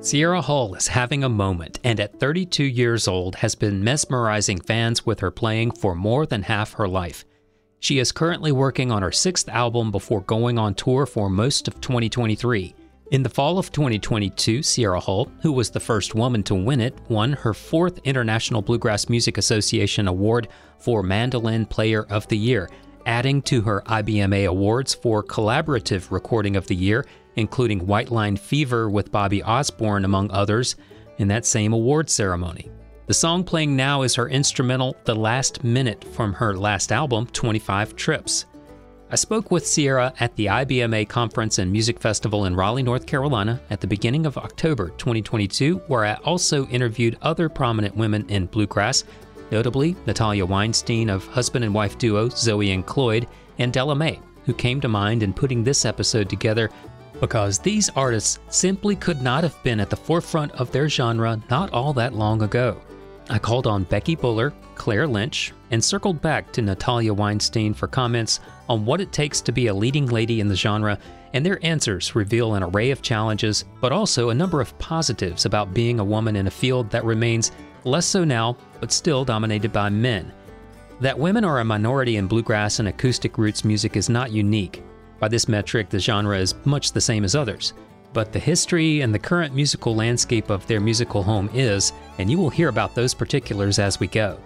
Sierra Hull is having a moment and at 32 years old has been mesmerizing fans with her playing for more than half her life. She is currently working on her sixth album before going on tour for most of 2023. In the fall of 2022, Sierra Hull, who was the first woman to win it, won her fourth International Bluegrass Music Association Award for Mandolin Player of the Year, adding to her IBMA awards for Collaborative Recording of the Year including White Line Fever with Bobby Osborne, among others, in that same award ceremony. The song playing now is her instrumental The Last Minute from her last album, 25 Trips. I spoke with Sierra at the IBMA Conference and Music Festival in Raleigh, North Carolina at the beginning of October 2022, where I also interviewed other prominent women in bluegrass, notably Natalia Weinstein of husband and wife duo Zoe and Cloyd, and Della Mae, who came to mind in putting this episode together because these artists simply could not have been at the forefront of their genre not all that long ago. I called on Becky Buller, Claire Lynch, and circled back to Natalia Weinstein for comments on what it takes to be a leading lady in the genre, and their answers reveal an array of challenges, but also a number of positives about being a woman in a field that remains less so now, but still dominated by men. That women are a minority in bluegrass and acoustic roots music is not unique. By this metric, the genre is much the same as others. But the history and the current musical landscape of their musical home is, and you will hear about those particulars as we go.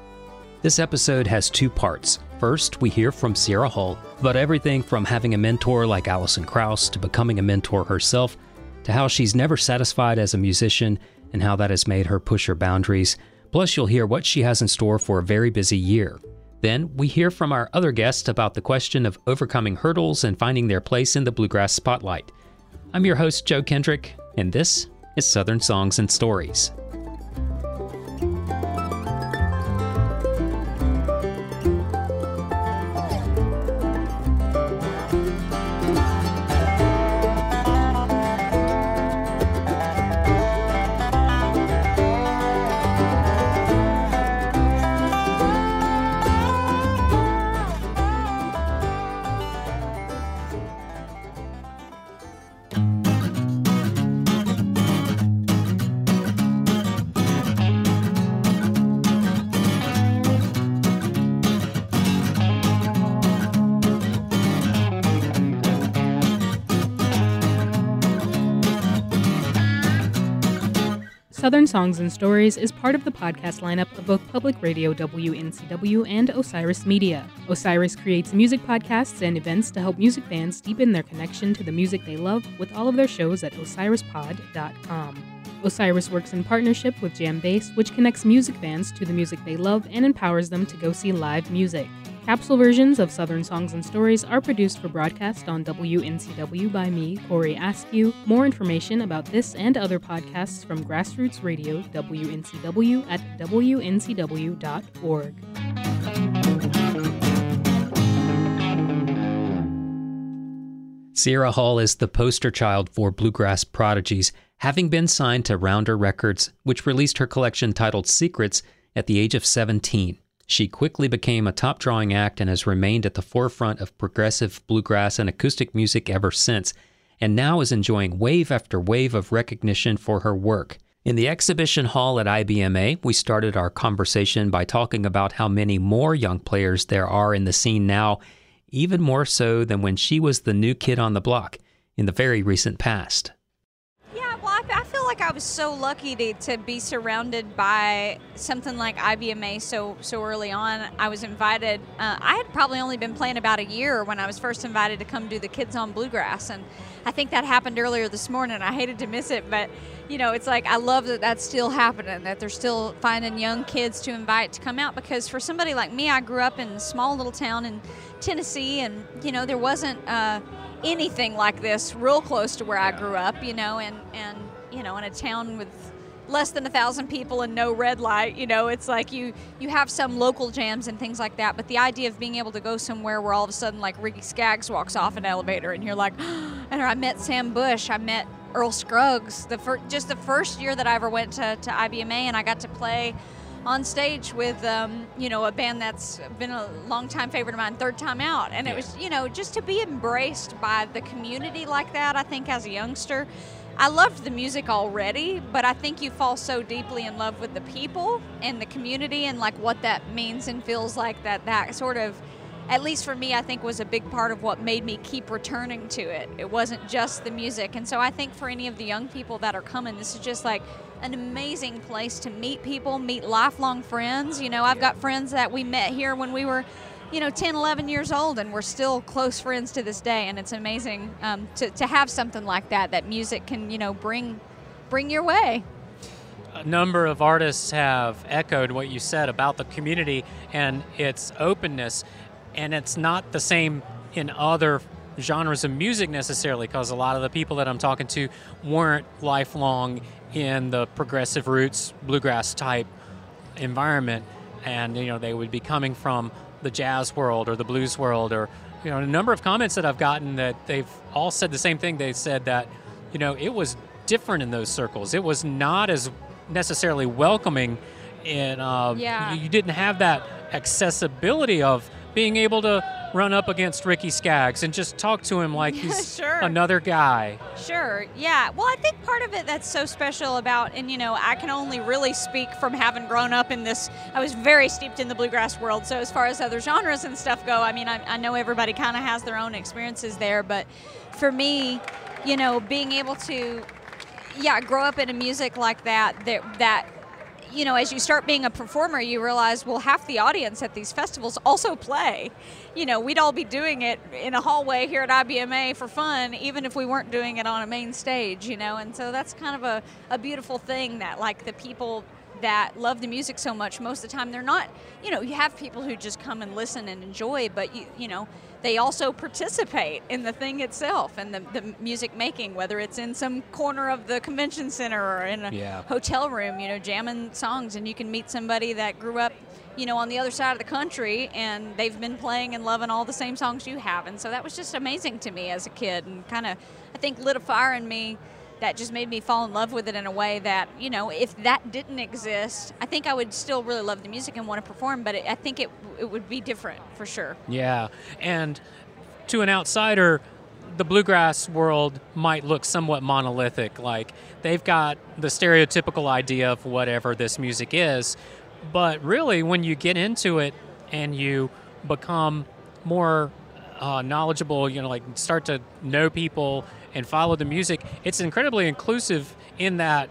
This episode has two parts. First, we hear from Sierra Hull about everything from having a mentor like Alison Krauss to becoming a mentor herself, to how she's never satisfied as a musician and how that has made her push her boundaries. Plus, you'll hear what she has in store for a very busy year. Then we hear from our other guest about the question of overcoming hurdles and finding their place in the bluegrass spotlight. I'm your host, Joe Kendrick, and this is Southern Songs and Stories. Southern Songs and Stories is part of the podcast lineup of both Public Radio WNCW and Osiris Media. Osiris creates music podcasts and events to help music fans deepen their connection to the music they love with all of their shows at osirispod.com. Osiris works in partnership with JamBase, which connects music fans to the music they love and empowers them to go see live music. Capsule versions of Southern Songs and Stories are produced for broadcast on WNCW by me, Corey Askew. More information about this and other podcasts from Grassroots Radio WNCW at WNCW.org. Sierra Hull is the poster child for bluegrass prodigies, having been signed to Rounder Records, which released her collection titled Secrets at the age of 17. She quickly became a top drawing act and has remained at the forefront of progressive bluegrass and acoustic music ever since, and now is enjoying wave after wave of recognition for her work. In the exhibition hall at IBMA, we started our conversation by talking about how many more young players there are in the scene now, even more so than when she was the new kid on the block in the very recent past like I was so lucky to, to be surrounded by something like IBMA so so early on. I was invited. Uh, I had probably only been playing about a year when I was first invited to come do the Kids on Bluegrass, and I think that happened earlier this morning. I hated to miss it, but you know, it's like I love that that's still happening. That they're still finding young kids to invite to come out because for somebody like me, I grew up in a small little town in Tennessee, and you know, there wasn't. Uh, anything like this real close to where I grew up, you know, and, and you know, in a town with less than a thousand people and no red light you know it's like you you have some local jams and things like that but the idea of being able to go somewhere where all of a sudden like ricky skaggs walks off an elevator and you're like and i met sam bush i met earl scruggs the fir- just the first year that i ever went to, to ibma and i got to play on stage with um, you know a band that's been a long time favorite of mine, Third Time Out, and it was you know just to be embraced by the community like that. I think as a youngster, I loved the music already, but I think you fall so deeply in love with the people and the community and like what that means and feels like that that sort of at least for me, I think was a big part of what made me keep returning to it. It wasn't just the music. And so I think for any of the young people that are coming, this is just like an amazing place to meet people, meet lifelong friends. You know, I've got friends that we met here when we were, you know, 10, 11 years old, and we're still close friends to this day. And it's amazing um, to, to have something like that, that music can, you know, bring, bring your way. A number of artists have echoed what you said about the community and its openness and it's not the same in other genres of music necessarily because a lot of the people that I'm talking to weren't lifelong in the progressive roots bluegrass type environment and you know they would be coming from the jazz world or the blues world or you know a number of comments that I've gotten that they've all said the same thing they said that you know it was different in those circles it was not as necessarily welcoming and um, yeah. you, you didn't have that accessibility of being able to run up against Ricky Skaggs and just talk to him like he's sure. another guy. Sure, yeah. Well, I think part of it that's so special about, and you know, I can only really speak from having grown up in this. I was very steeped in the bluegrass world. So, as far as other genres and stuff go, I mean, I, I know everybody kind of has their own experiences there. But for me, you know, being able to, yeah, grow up in a music like that, that, that you know, as you start being a performer, you realize, well, half the audience at these festivals also play. You know, we'd all be doing it in a hallway here at IBMA for fun, even if we weren't doing it on a main stage, you know, and so that's kind of a, a beautiful thing that, like, the people that love the music so much, most of the time they're not, you know, you have people who just come and listen and enjoy, but you, you know, they also participate in the thing itself and the, the music making, whether it's in some corner of the convention center or in a yeah. hotel room, you know, jamming songs, and you can meet somebody that grew up, you know, on the other side of the country, and they've been playing and loving all the same songs you have, and so that was just amazing to me as a kid, and kind of, I think, lit a fire in me that just made me fall in love with it in a way that you know if that didn't exist i think i would still really love the music and want to perform but it, i think it, it would be different for sure Yeah, and to an outsider, the bluegrass world might look somewhat monolithic. Like they've got the stereotypical idea of whatever this music is, but really, when you get into it and you become more uh, knowledgeable, you know, like start to know people and follow the music, it's incredibly inclusive in that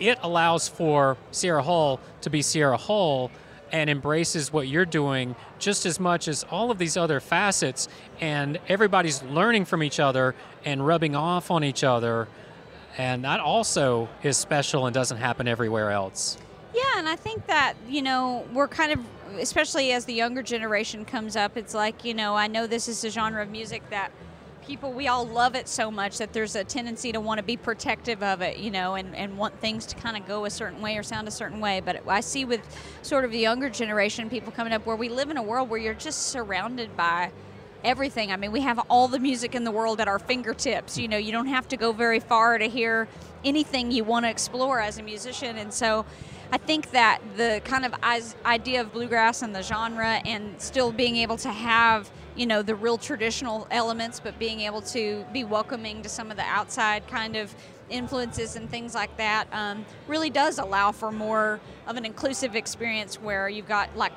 it allows for Sierra Hull to be Sierra Hull and embraces what you're doing just as much as all of these other facets. And everybody's learning from each other and rubbing off on each other. And that also is special and doesn't happen everywhere else. Yeah and i think that you know we're kind of especially as the younger generation comes up it's like you know i know this is a genre of music that people we all love it so much that there's a tendency to want to be protective of it you know and, and want things to kind of go a certain way or sound a certain way. But i see with sort of the younger generation people coming up where we live in a world where you're just surrounded by everything. I mean we have all the music in the world at our fingertips you know you don't have to go very far to hear anything you want to explore as a musician. And so I think that the kind of idea of bluegrass and the genre, and still being able to have you know the real traditional elements, but being able to be welcoming to some of the outside kind of influences and things like that, um, really does allow for more of an inclusive experience where you've got like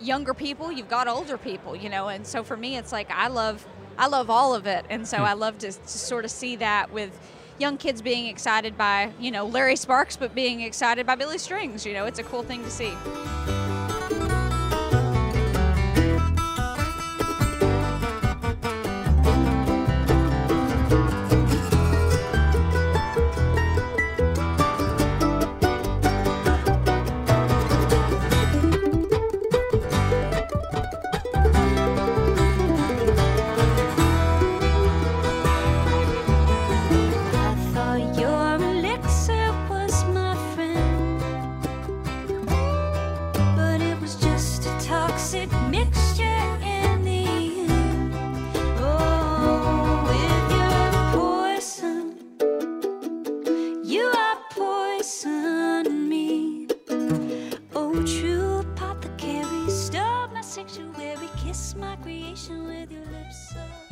younger people, you've got older people, you know, and so for me, it's like I love I love all of it, and so Hmm. I love to, to sort of see that with young kids being excited by you know Larry Sparks, but being excited by Billy Strings. You know, it's a cool thing to see.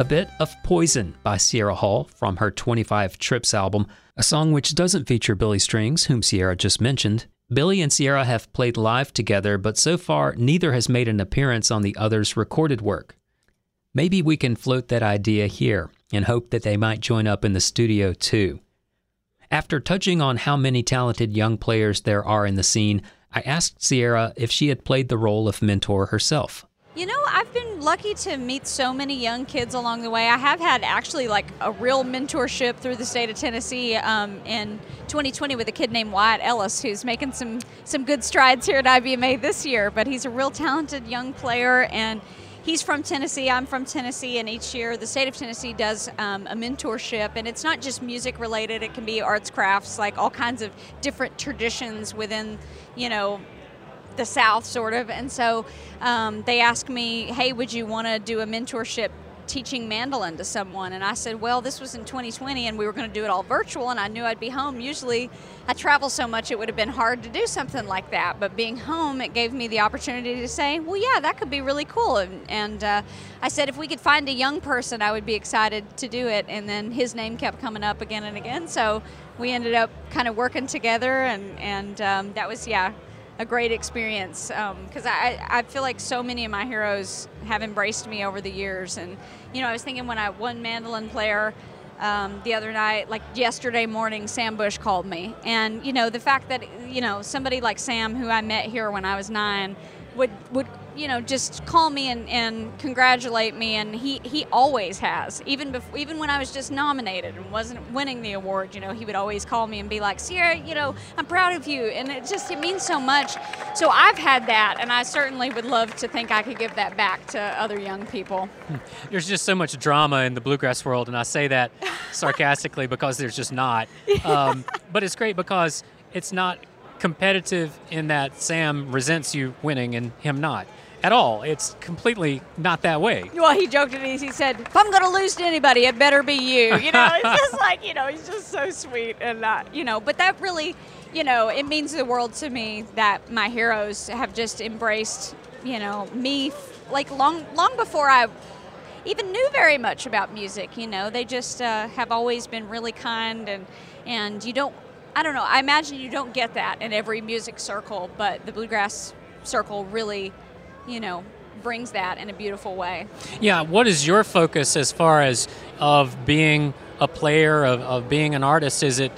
A bit of Poison by Sierra Hull from her 25 Trips album, a song which doesn't feature Billy Strings, whom Sierra just mentioned. Billy and Sierra have played live together, but so far neither has made an appearance on the other's recorded work. Maybe we can float that idea here and hope that they might join up in the studio too. After touching on how many talented young players there are in the scene, I asked Sierra if she had played the role of mentor herself. You know, I've been lucky to meet so many young kids along the way. I have had actually like a real mentorship through the state of Tennessee um, in 2020 with a kid named Wyatt Ellis, who's making some some good strides here at IBMA this year. But he's a real talented young player, and he's from Tennessee. I'm from Tennessee, and each year the state of Tennessee does um, a mentorship, and it's not just music related. It can be arts, crafts, like all kinds of different traditions within, you know, the South, sort of. And so um, they asked me, hey, would you want to do a mentorship teaching mandolin to someone? And I said, well, this was in 2020 and we were going to do it all virtual, and I knew I'd be home. Usually I travel so much it would have been hard to do something like that. But being home, it gave me the opportunity to say, well, yeah, that could be really cool. And, and uh, I said, if we could find a young person, I would be excited to do it. And then his name kept coming up again and again. So we ended up kind of working together, and, and um, that was, yeah, a great experience because um, I, I feel like so many of my heroes have embraced me over the years. And, you know, I was thinking when I one mandolin player um, the other night, like yesterday morning, Sam Bush called me. And, you know, the fact that, you know, somebody like Sam, who I met here when I was nine, would, would you know, just call me and, and congratulate me, and he, he always has. Even before, even when I was just nominated and wasn't winning the award, you know, he would always call me and be like, Sierra, you know, I'm proud of you, and it just it means so much. So I've had that, and I certainly would love to think I could give that back to other young people. There's just so much drama in the bluegrass world, and I say that sarcastically because there's just not. Um, but it's great because it's not competitive in that Sam resents you winning and him not at all. It's completely not that way. Well, he joked at me. He said, "If I'm going to lose to anybody, it better be you." You know, it's just like you know, he's just so sweet and uh, you know. But that really, you know, it means the world to me that my heroes have just embraced, you know, me like long long before I even knew very much about music. You know, they just uh, have always been really kind and and you don't. I don't know. I imagine you don't get that in every music circle, but the bluegrass circle really you know, brings that in a beautiful way. Yeah, what is your focus as far as of being a player, of, of being an artist? Is it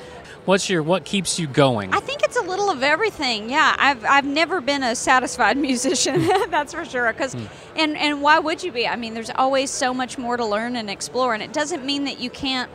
what's your what keeps you going? I think it's a little of everything. Yeah, I've I've never been a satisfied musician, that's for sure. Because mm. and and why would you be? I mean, there's always so much more to learn and explore, and it doesn't mean that you can't.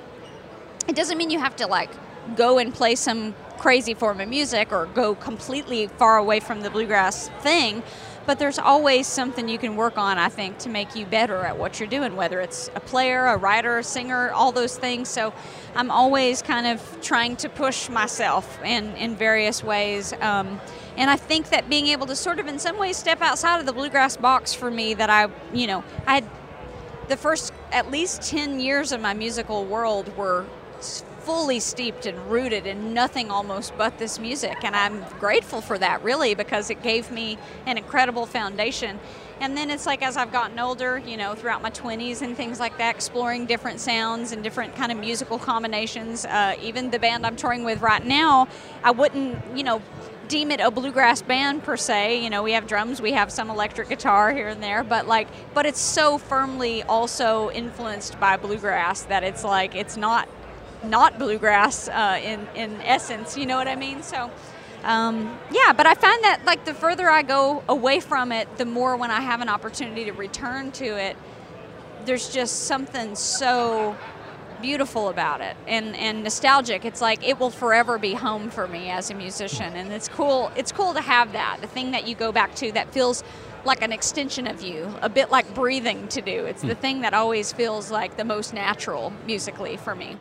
It doesn't mean you have to like go and play some crazy form of music or go completely far away from the bluegrass thing but there's always something you can work on, I think, to make you better at what you're doing, whether it's a player, a writer, a singer, all those things. So I'm always kind of trying to push myself in, in various ways. Um, and I think that being able to sort of, in some ways, step outside of the bluegrass box for me, that I, you know, I had the first at least 10 years of my musical world were fully steeped and rooted in nothing almost but this music. And I'm grateful for that, really, because it gave me an incredible foundation. And then it's like as I've gotten older, you know, throughout my 20s and things like that, exploring different sounds and different kind of musical combinations. Uh, even the band I'm touring with right now, I wouldn't, you know, deem it a bluegrass band per se. You know, we have drums, we have some electric guitar here and there, but like, but it's so firmly also influenced by bluegrass that it's like it's not not bluegrass uh, in in essence. You know what I mean? So. Um, yeah, but I find that like the further I go away from it, the more when I have an opportunity to return to it, there's just something so beautiful about it and, and nostalgic. It's like it will forever be home for me as a musician, and it's cool. It's cool to have that the thing that you go back to that feels like an extension of you, a bit like breathing to do. It's the hmm. thing that always feels like the most natural musically for me.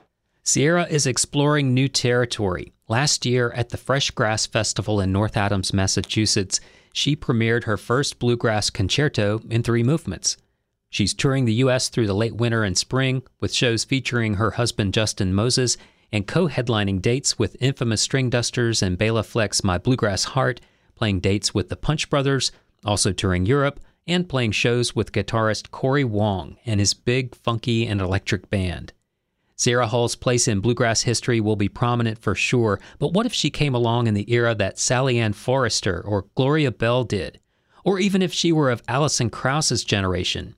Sierra is exploring new territory. Last year at the Fresh Grass Festival in North Adams, Massachusetts, she premiered her first bluegrass concerto in three movements. She's touring the U.S. through the late winter and spring with shows featuring her husband Justin Moses and co headlining dates with Infamous Stringdusters and Bela Fleck's My Bluegrass Heart, playing dates with the Punch Brothers, also touring Europe, and playing shows with guitarist Cory Wong and his big, funky, and electric band. Sierra Hull's place in bluegrass history will be prominent for sure, but what if she came along in the era that Sally Ann Forrester or Gloria Belle did? Or even if she were of Alison Krauss's generation?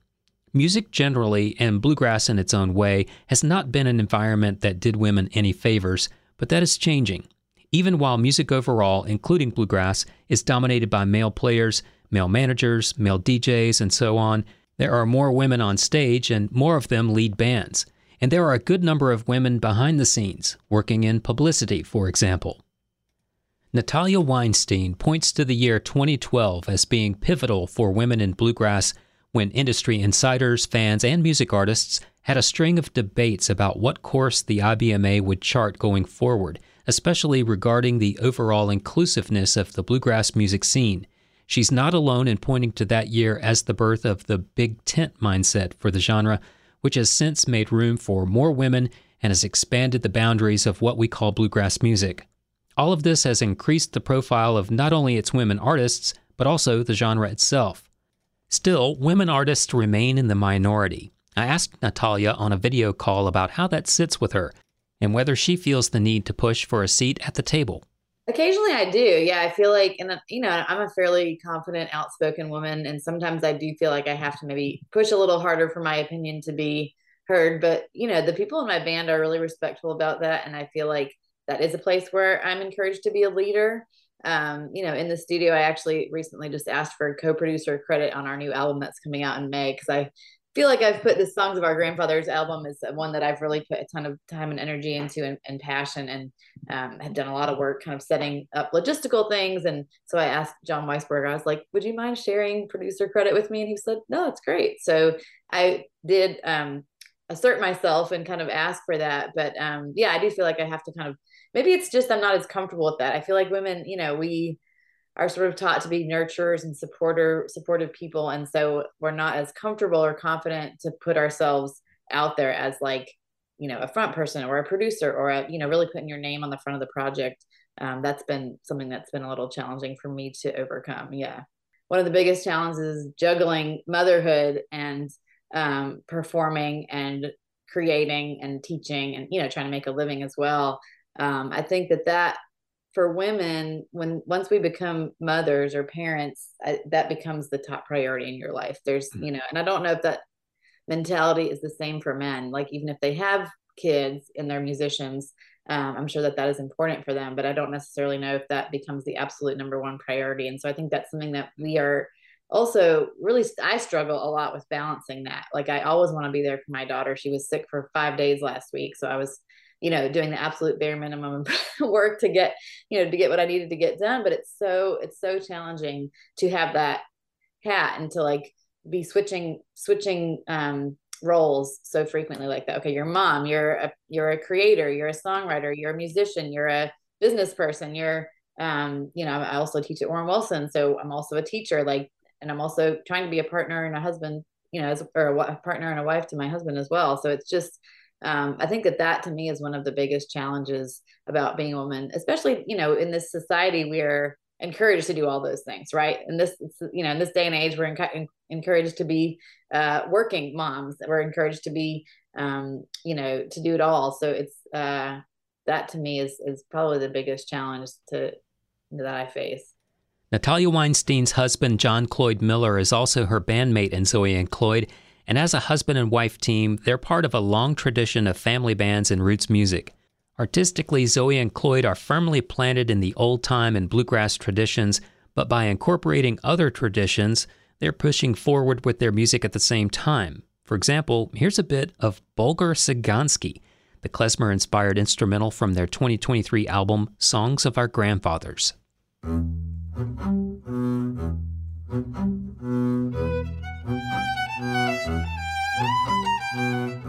Music generally, and bluegrass in its own way, has not been an environment that did women any favors, but that is changing. Even while music overall, including bluegrass, is dominated by male players, male managers, male DJs, and so on, there are more women on stage and more of them lead bands. And there are a good number of women behind the scenes, working in publicity, for example. Natalia Weinstein points to the year 2012 as being pivotal for women in bluegrass when industry insiders, fans, and music artists had a string of debates about what course the IBMA would chart going forward, especially regarding the overall inclusiveness of the bluegrass music scene. She's not alone in pointing to that year as the birth of the big tent mindset for the genre, which has since made room for more women and has expanded the boundaries of what we call bluegrass music. All of this has increased the profile of not only its women artists, but also the genre itself. Still, women artists remain in the minority. I asked Natalia on a video call about how that sits with her and whether she feels the need to push for a seat at the table. Occasionally I do. Yeah, I feel like and you know, I'm a fairly confident, outspoken woman and sometimes I do feel like I have to maybe push a little harder for my opinion to be heard, but you know, the people in my band are really respectful about that and I feel like that is a place where I'm encouraged to be a leader um, you know, in the studio, I actually recently just asked for co-producer credit on our new album that's coming out in May because I feel like I've put the songs of our grandfathers album is one that I've really put a ton of time and energy into and, and passion and um, have done a lot of work kind of setting up logistical things. And so I asked John Weisberg, I was like, would you mind sharing producer credit with me? And he said, no, that's great. So I did um, assert myself and kind of ask for that. But um, yeah, I do feel like I have to kind of maybe it's just I'm not as comfortable with that. I feel like women, you know, we are sort of taught to be nurturers and supporter supportive people. And so we're not as comfortable or confident to put ourselves out there as like you know a front person or a producer or a you know really putting your name on the front of the project. Um, that's been something that's been a little challenging for me to overcome. Yeah. One of the biggest challenges is juggling motherhood and um, performing and creating and teaching and you know trying to make a living as well. Um, i think that that for women when once we become mothers or parents I, that becomes the top priority in your life. There's mm-hmm. you know and i don't know if that mentality is the same for men. Like even if they have kids and they're musicians um, i'm sure that that is important for them but i don't necessarily know if that becomes the absolute number one priority. And so i think that's something that we are also really i struggle a lot with balancing that. Like i always want to be there for my daughter. She was sick for five days last week so i was you know doing the absolute bare minimum work to get you know to get what i needed to get done. But it's so it's so challenging to have that hat and to like be switching switching um roles so frequently like that. Okay you're mom you're a you're a creator you're a songwriter you're a musician you're a business person you're um you know i also teach at warren wilson so i'm also a teacher like and i'm also trying to be a partner and a husband you know as or a partner and a wife to my husband as well. So it's just um, I think that that to me is one of the biggest challenges about being a woman, especially you know in this society we are encouraged to do all those things, right? And this you know in this day and age we're enc- encouraged to be uh, working moms. We're encouraged to be um, you know to do it all. So it's uh, that to me is is probably the biggest challenge to that I face. Natalia Weinstein's husband, John Cloyd Miller, is also her bandmate in Zoe and Cloyd, and as a husband and wife team, they're part of a long tradition of family bands and roots music. Artistically, Zoe and Cloyd are firmly planted in the old time and bluegrass traditions, but by incorporating other traditions, they're pushing forward with their music at the same time. For example, here's a bit of Bulgar Sigansky, the klezmer inspired instrumental from their 2023 album, Songs of Our Grandfathers. Thank you.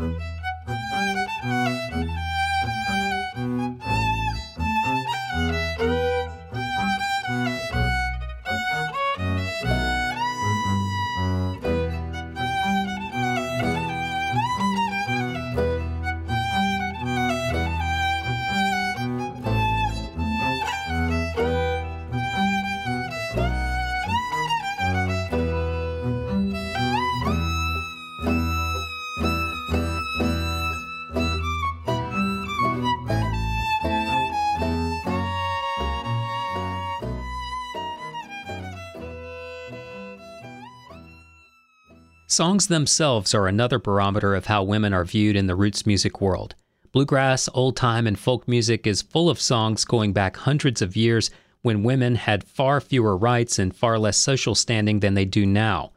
Songs themselves are another barometer of how women are viewed in the roots music world. Bluegrass, old time, and folk music is full of songs going back hundreds of years when women had far fewer rights and far less social standing than they do now.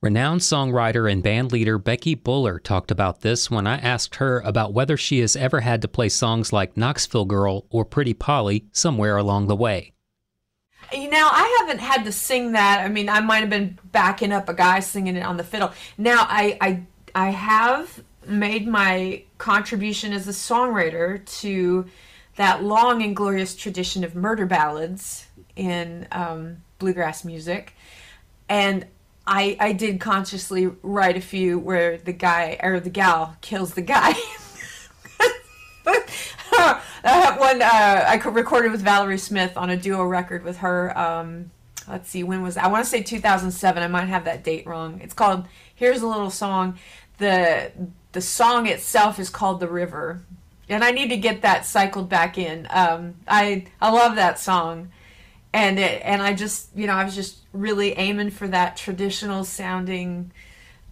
Renowned songwriter and bandleader Becky Buller talked about this when I asked her about whether she has ever had to play songs like Knoxville Girl or Pretty Polly somewhere along the way. You know, I haven't had to sing that. I mean, I might have been backing up a guy singing it on the fiddle. Now, I I I have made my contribution as a songwriter to that long and glorious tradition of murder ballads in um, bluegrass music, and I I did consciously write a few where the guy or the gal kills the guy. I one uh, I recorded with Valerie Smith on a duo record with her. Um, let's see, when was I want to say 2007. I might have that date wrong. It's called "Here's a Little Song." the The song itself is called "The River," and I need to get that cycled back in. Um, I I love that song, and it and I just you know I was just really aiming for that traditional sounding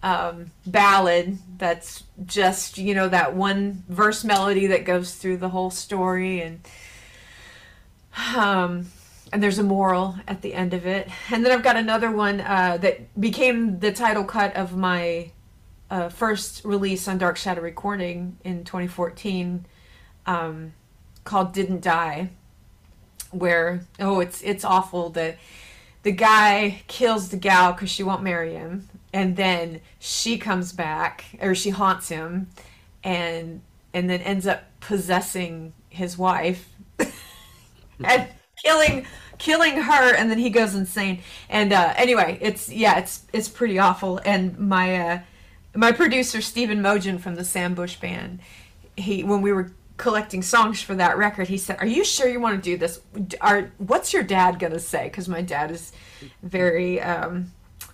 um, ballad that's just you know that one verse melody that goes through the whole story and um, and there's a moral at the end of it. And then i've got another one uh, that became the title cut of my uh, first release on dark shadow recording in 2014 um, called didn't die where oh it's it's awful that the guy kills the gal because she won't marry him and then she comes back or she haunts him and and then ends up possessing his wife and killing killing her and then he goes insane. And uh anyway it's yeah it's it's pretty awful. And my uh my producer Stephen Mougin from the Sam Bush band he when we were collecting songs for that record he said are you sure you want to do this? Are what's your dad gonna say? Because my dad is very um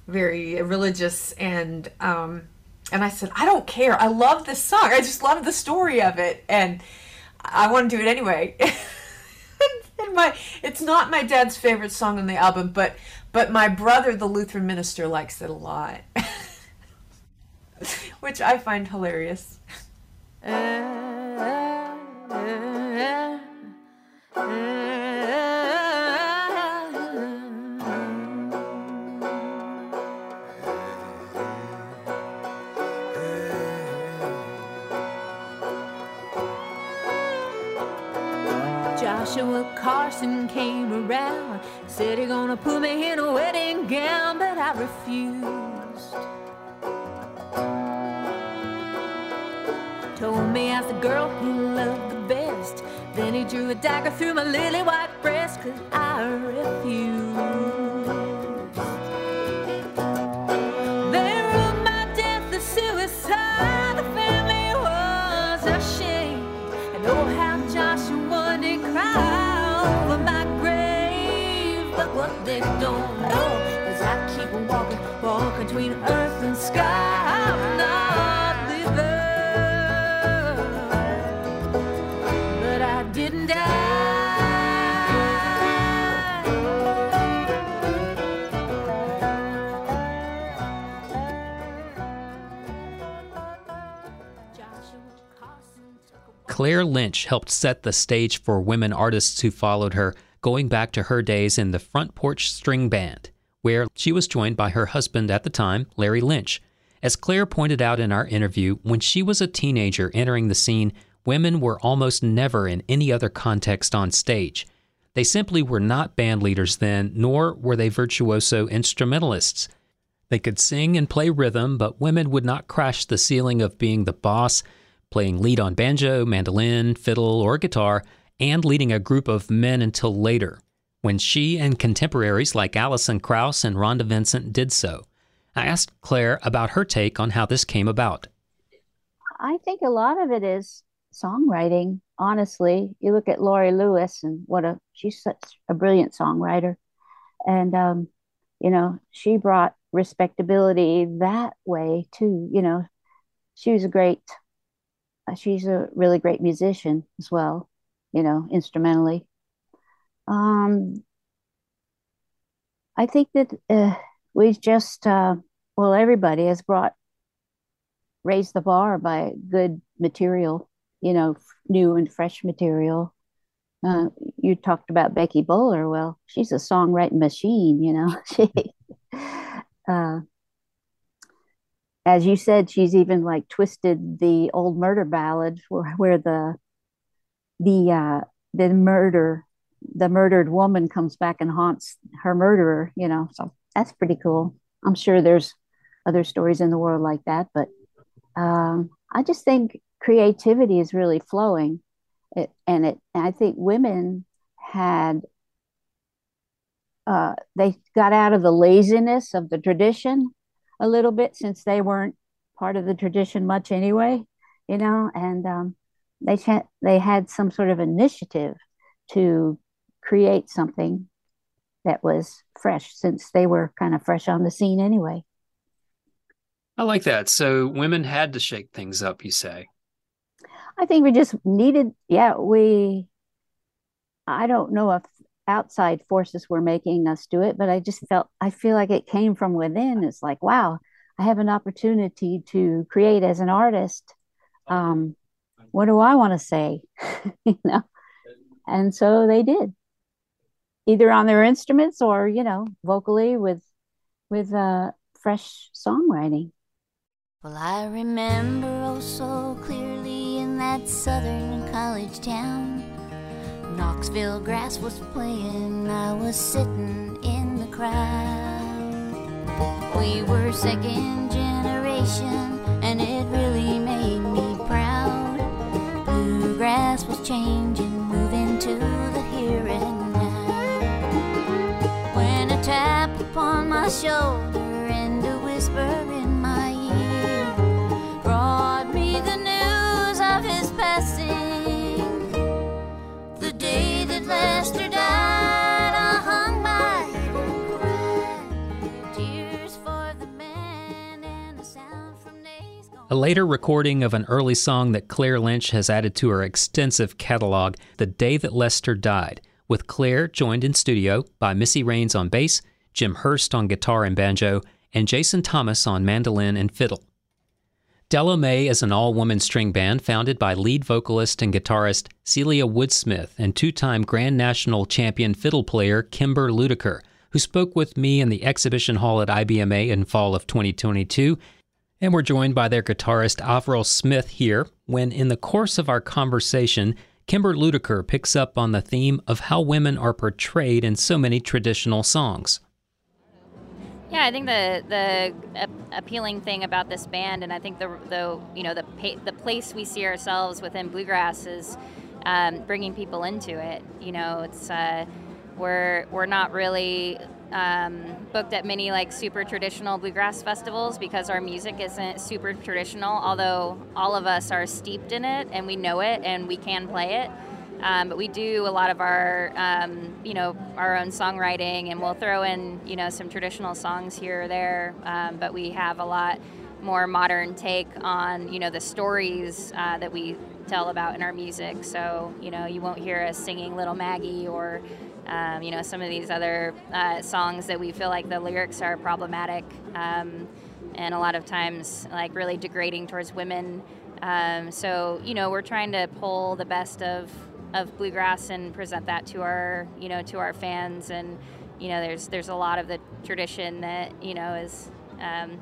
very religious and um and I said I don't care. I love this song. I just love the story of it and I want to do it anyway. And my it's not my dad's favorite song on the album but but my brother the Lutheran minister likes it a lot. Which I find hilarious eh, eh, eh, Joshua Carson came around, said he gonna put me in a wedding gown, but I refused. Told me I was the girl he loved the best. Then he drew a dagger through my lily white breast, cause I refused. Walking between earth and sky, I'm not. But I didn't. Claire Lynch helped set the stage for women artists who followed her going back to her days in the Front Porch String Band, where she was joined by her husband at the time, Larry Lynch. As Claire pointed out in our interview, when she was a teenager entering the scene, women were almost never in any other context on stage. They simply were not band leaders then, nor were they virtuoso instrumentalists. They could sing and play rhythm, but women would not crash the ceiling of being the boss, playing lead on banjo, mandolin, fiddle, or guitar, and leading a group of men until later, when she and contemporaries like Alison Krauss and Rhonda Vincent did so. I asked Claire about her take on how this came about. I think a lot of it is songwriting, honestly. You look at Laurie Lewis and what a she's such a brilliant songwriter. And um, you know, she brought respectability that way too. You know, she was a great she's a really great musician as well you know, instrumentally. Um, I think that uh, we just uh, well, everybody has brought raised the bar by good material, you know, new and fresh material. Uh, you talked about Becky Buller. Well, she's a songwriting machine, you know. she, uh, as you said, she's even like twisted the old murder ballad where, where the the uh, the murder the murdered woman comes back and haunts her murderer. You know, so that's pretty cool. I'm sure there's other stories in the world like that, but um, I just think creativity is really flowing. It, and it, and I think women had, uh, they got out of the laziness of the tradition a little bit since they weren't part of the tradition much anyway, you know, and um, they ch- they had some sort of initiative to create something that was fresh since they were kind of fresh on the scene anyway. I like that. So women had to shake things up, you say? I think we just needed, yeah, we, I don't know if outside forces were making us do it, but I just felt, I feel like it came from within. It's like, wow, I have an opportunity to create as an artist. Um, what do I want to say? you know? And so they did, either on their instruments or, you know, vocally with, with uh, fresh songwriting. Well, I remember oh so clearly in that southern college town. Knoxville grass was playing, I was sitting in the crowd. We were second generation, and it really made me proud. Bluegrass was changing, shoulder and a whisper in my ear brought me the news of his passing. The day that Lester died, I hung my head and cried. Tears for the man and a sound from. A later recording of an early song that Claire Lynch has added to her extensive catalog, The Day That Lester Died, with Claire joined in studio by Missy Raines on bass, Jim Hurst on guitar and banjo, and Jason Thomas on mandolin and fiddle. Della Mae is an all woman string band founded by lead vocalist and guitarist Celia Woodsmith and two time Grand National champion fiddle player Kimber Ludiker, who spoke with me in the exhibition hall at IBMA in fall of 2022. And we're joined by their guitarist Avril Smith here when, in the course of our conversation, Kimber Ludiker picks up on the theme of how women are portrayed in so many traditional songs. Yeah, I think the the appealing thing about this band, and I think the the you know the the place we see ourselves within bluegrass is um, bringing people into it. You know, it's uh, we're we're not really um, booked at many like super traditional bluegrass festivals because our music isn't super traditional. Although all of us are steeped in it and we know it and we can play it. Um, but we do a lot of our, um, you know, our own songwriting, and we'll throw in, you know, some traditional songs here or there. Um, but we have a lot more modern take on, you know, the stories uh, that we tell about in our music. So, you know, you won't hear us singing Little Maggie or, um, you know, some of these other uh, songs that we feel like the lyrics are problematic, um, and a lot of times like really degrading towards women. Um, so, you know, we're trying to pull the best of of bluegrass and present that to our you know to our fans. And you know there's there's a lot of the tradition that you know is um,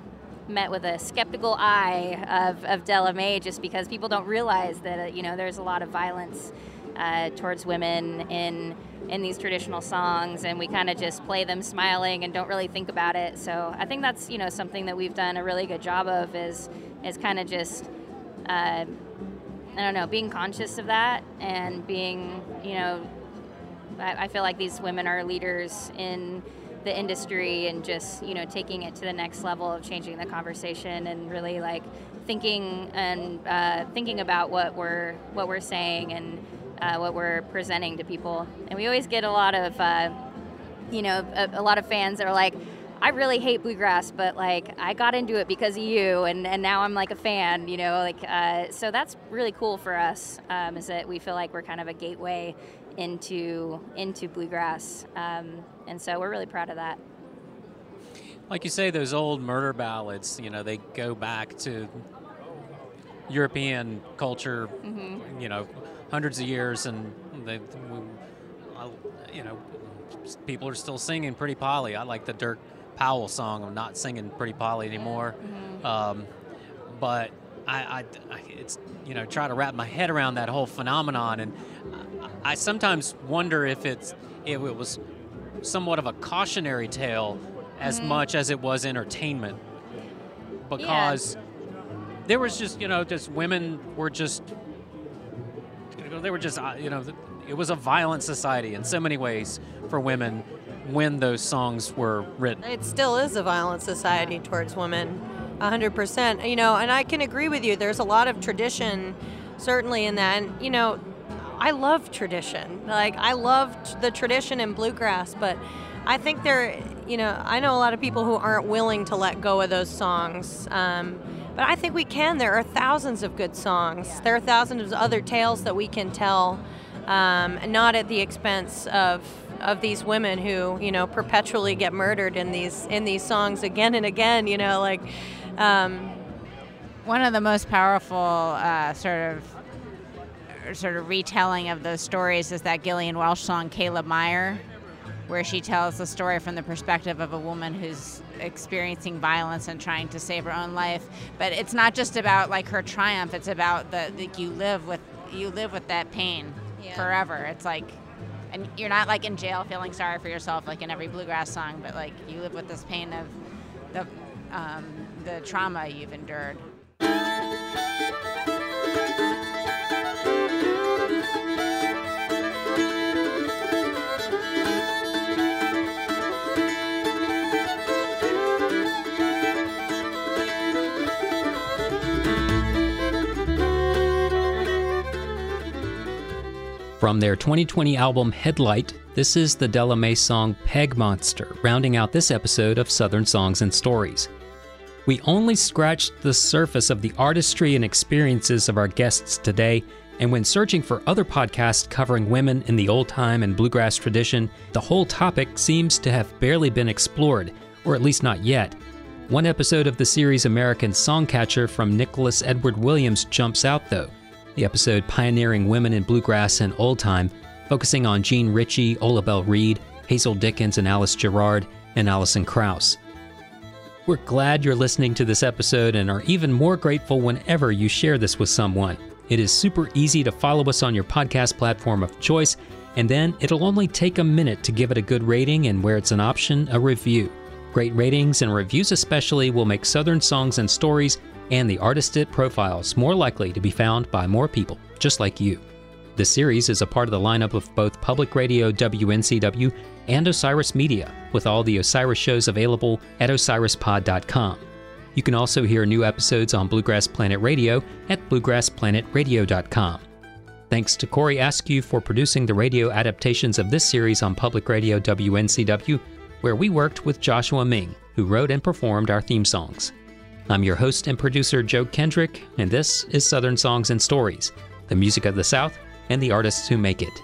met with a skeptical eye of, of Della Mae just because people don't realize that you know there's a lot of violence uh, towards women in in these traditional songs. And we kind of just play them smiling and don't really think about it. So I think that's you know something that we've done a really good job of is is kind of just uh, I don't know, being conscious of that and being, you know, I, I feel like these women are leaders in the industry and just, you know, taking it to the next level of changing the conversation and really like thinking and uh, thinking about what we're what we're saying and uh, what we're presenting to people. And we always get a lot of, uh, you know, a, a lot of fans that are like, I really hate bluegrass, but like I got into it because of you, and, and now I'm like a fan, you know, like uh, so that's really cool for us. Um, is that we feel like we're kind of a gateway into into bluegrass, um, and so we're really proud of that. like you say, those old murder ballads, you know, they go back to European culture, Mhm. you know, hundreds of years, and they, you know, people are still singing Pretty Polly. I like the Dirk Powell song. I'm not singing Pretty Polly anymore. Um, but I, I, I- it's, you know, try to wrap my head around that whole phenomenon. And I I sometimes wonder if it's, if it was somewhat of a cautionary tale as Mhm. much as it was entertainment. Because there was just, you know, just women were just, they were just, uh, you know, it was a violent society in so many ways for women when those songs were written. It still is a violent society towards women, 100%. You know, and I can agree with you. There's a lot of tradition, certainly, in that. And, you know, I love tradition. Like, I loved the tradition in bluegrass, but I think there, you know, I know a lot of people who aren't willing to let go of those songs. Um, but I think we can. There are thousands of good songs. There are thousands of other tales that we can tell, um, not at the expense of of these women who, you know, perpetually get murdered in these in these songs again and again. You know, like. Um, One of the most powerful uh, sort of sort of retelling of those stories is that Gillian Welch song "Caleb Meyer," where she tells the story from the perspective of a woman who's experiencing violence and trying to save her own life. But it's not just about like her triumph; it's about the, the you live with you live with that pain Yeah. forever. It's like. And you're not like in jail feeling sorry for yourself like in every bluegrass song, but like you live with this pain of the um, the trauma you've endured. From their 2020 album Headlight, this is the Della Mae song Peg Monster, rounding out this episode of Southern Songs and Stories. We only scratched the surface of the artistry and experiences of our guests today, and when searching for other podcasts covering women in the old time and bluegrass tradition, the whole topic seems to have barely been explored, or at least not yet. One episode of the series American Songcatcher from Nicholas Edward Williams jumps out, though. The episode Pioneering Women in Bluegrass and Old Time, focusing on Jean Ritchie, Ola Reed, Hazel Dickens, and Alice Gerrard, and Alison Krauss. We're glad you're listening to this episode and are even more grateful whenever you share this with someone. It is super easy to follow us on your podcast platform of choice, and then it'll only take a minute to give it a good rating and where it's an option, a review. Great ratings and reviews, especially, will make Southern Songs and Stories and the Artist It profiles more likely to be found by more people just like you. This series is a part of the lineup of both Public Radio WNCW and Osiris Media, with all the Osiris shows available at osirispod.com. You can also hear new episodes on Bluegrass Planet Radio at bluegrassplanetradio.com. Thanks to Corey Askew for producing the radio adaptations of this series on Public Radio WNCW, where we worked with Joshua Ming, who wrote and performed our theme songs. I'm your host and producer, Joe Kendrick, and this is Southern Songs and Stories, the music of the South and the artists who make it.